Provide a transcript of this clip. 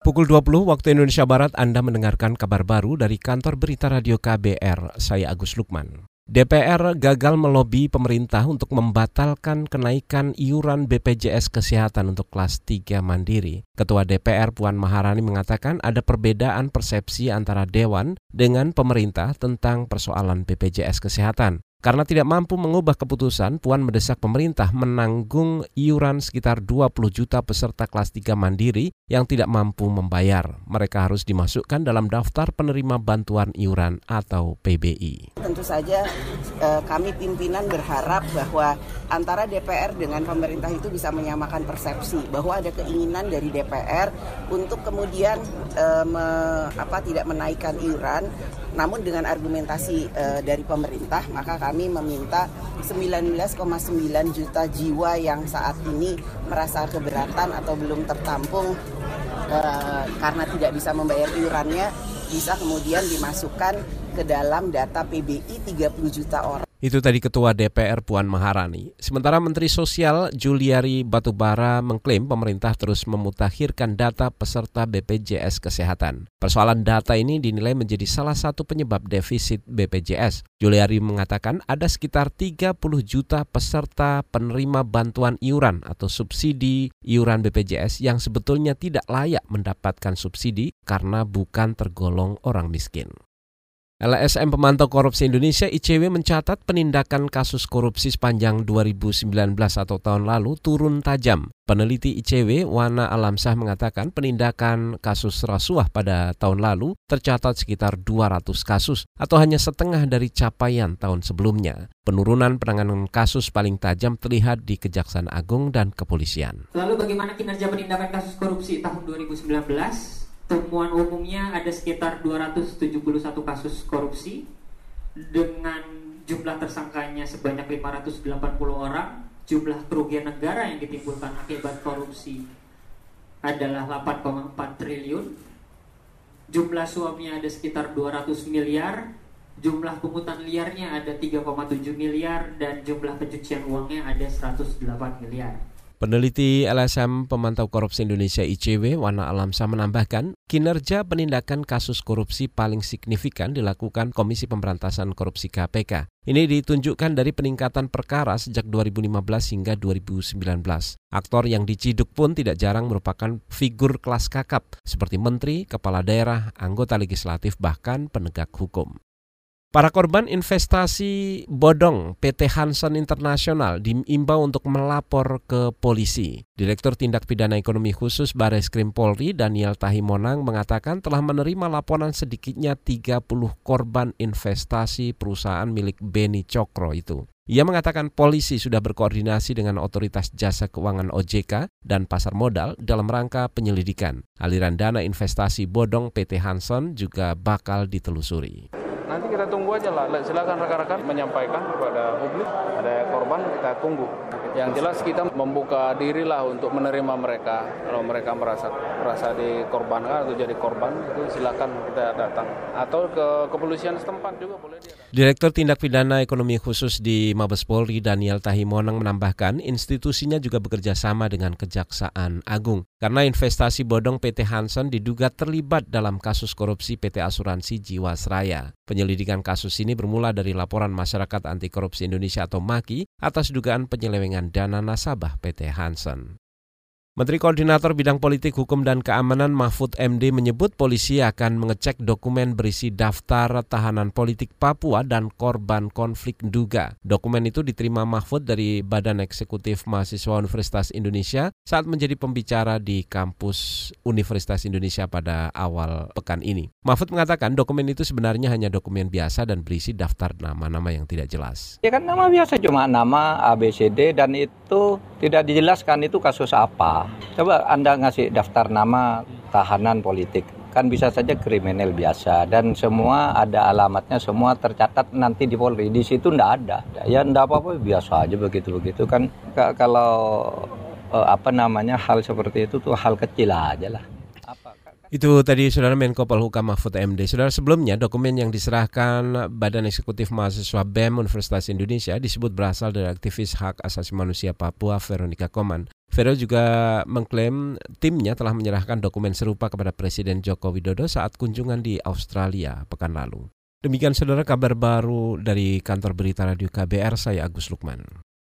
Pukul 20 waktu Indonesia Barat Anda mendengarkan kabar baru dari kantor berita radio KBR, saya Agus Lukman. DPR gagal melobi pemerintah untuk membatalkan kenaikan iuran BPJS Kesehatan untuk kelas 3 mandiri. Ketua DPR Puan Maharani mengatakan ada perbedaan persepsi antara Dewan dengan pemerintah tentang persoalan BPJS Kesehatan. Karena tidak mampu mengubah keputusan, Puan mendesak pemerintah menanggung iuran sekitar 20 juta peserta kelas 3 mandiri yang tidak mampu membayar. Mereka harus dimasukkan dalam daftar penerima bantuan iuran atau PBI. Tentu saja eh, kami pimpinan berharap bahwa antara DPR dengan pemerintah itu bisa menyamakan persepsi bahwa ada keinginan dari DPR untuk kemudian eh, me, apa tidak menaikkan iuran namun dengan argumentasi uh, dari pemerintah, maka kami meminta 19,9 juta jiwa yang saat ini merasa keberatan atau belum tertampung uh, karena tidak bisa membayar iurannya bisa kemudian dimasukkan ke dalam data PBI 30 juta orang. Itu tadi Ketua DPR Puan Maharani. Sementara Menteri Sosial Juliari Batubara mengklaim pemerintah terus memutakhirkan data peserta BPJS Kesehatan. Persoalan data ini dinilai menjadi salah satu penyebab defisit BPJS. Juliari mengatakan ada sekitar 30 juta peserta penerima bantuan iuran atau subsidi iuran BPJS yang sebetulnya tidak layak mendapatkan subsidi karena bukan tergolong orang miskin. LSM Pemantau Korupsi Indonesia ICW mencatat penindakan kasus korupsi sepanjang 2019 atau tahun lalu turun tajam. Peneliti ICW Wana Alamsah mengatakan penindakan kasus rasuah pada tahun lalu tercatat sekitar 200 kasus atau hanya setengah dari capaian tahun sebelumnya. Penurunan penanganan kasus paling tajam terlihat di Kejaksaan Agung dan Kepolisian. Lalu bagaimana kinerja penindakan kasus korupsi tahun 2019? Temuan umumnya ada sekitar 271 kasus korupsi dengan jumlah tersangkanya sebanyak 580 orang, jumlah kerugian negara yang ditimbulkan akibat korupsi adalah 8,4 triliun, jumlah suapnya ada sekitar 200 miliar, jumlah pungutan liarnya ada 3,7 miliar, dan jumlah pencucian uangnya ada 108 miliar. Peneliti LSM Pemantau Korupsi Indonesia ICW, Wana Alamsa menambahkan, kinerja penindakan kasus korupsi paling signifikan dilakukan Komisi Pemberantasan Korupsi KPK. Ini ditunjukkan dari peningkatan perkara sejak 2015 hingga 2019. Aktor yang diciduk pun tidak jarang merupakan figur kelas kakap, seperti menteri, kepala daerah, anggota legislatif, bahkan penegak hukum. Para korban investasi bodong PT Hansen Internasional diimbau untuk melapor ke polisi. Direktur Tindak Pidana Ekonomi Khusus Bares Krim Polri Daniel Tahimonang mengatakan telah menerima laporan sedikitnya 30 korban investasi perusahaan milik Beni Cokro itu. Ia mengatakan polisi sudah berkoordinasi dengan otoritas jasa keuangan OJK dan pasar modal dalam rangka penyelidikan. Aliran dana investasi bodong PT Hansen juga bakal ditelusuri. Nanti kita tunggu aja lah. Silakan rekan-rekan menyampaikan kepada publik. Ada korban kita tunggu. Yang jelas kita membuka diri lah untuk menerima mereka. Kalau mereka merasa merasa dikorbankan atau jadi korban itu silakan kita datang. Atau ke kepolisian setempat juga boleh dia. Direktur Tindak Pidana Ekonomi Khusus di Mabes Polri Daniel Tahimonang menambahkan institusinya juga bekerja sama dengan Kejaksaan Agung karena investasi bodong PT Hansen diduga terlibat dalam kasus korupsi PT Asuransi Jiwasraya. Penyelidikan kasus ini bermula dari laporan Masyarakat Anti Korupsi Indonesia atau MAKI atas dugaan penyelewengan dana nasabah PT Hansen. Menteri Koordinator Bidang Politik, Hukum, dan Keamanan Mahfud MD menyebut polisi akan mengecek dokumen berisi daftar tahanan politik Papua dan korban konflik Duga. Dokumen itu diterima Mahfud dari Badan Eksekutif Mahasiswa Universitas Indonesia saat menjadi pembicara di kampus Universitas Indonesia pada awal pekan ini. Mahfud mengatakan dokumen itu sebenarnya hanya dokumen biasa dan berisi daftar nama-nama yang tidak jelas. Ya kan nama biasa cuma nama ABCD dan itu tidak dijelaskan itu kasus apa. Coba Anda ngasih daftar nama tahanan politik kan bisa saja kriminal biasa dan semua ada alamatnya semua tercatat nanti di Polri di situ ndak ada ya ndak apa-apa biasa aja begitu begitu kan kalau eh, apa namanya hal seperti itu tuh hal kecil aja lah? Itu tadi Saudara Menko Polhukam Mahfud MD. Saudara sebelumnya dokumen yang diserahkan Badan Eksekutif Mahasiswa BEM Universitas Indonesia disebut berasal dari aktivis hak asasi manusia Papua Veronica Koman. Vero juga mengklaim timnya telah menyerahkan dokumen serupa kepada Presiden Joko Widodo saat kunjungan di Australia pekan lalu. Demikian saudara kabar baru dari kantor berita radio KBR, saya Agus Lukman.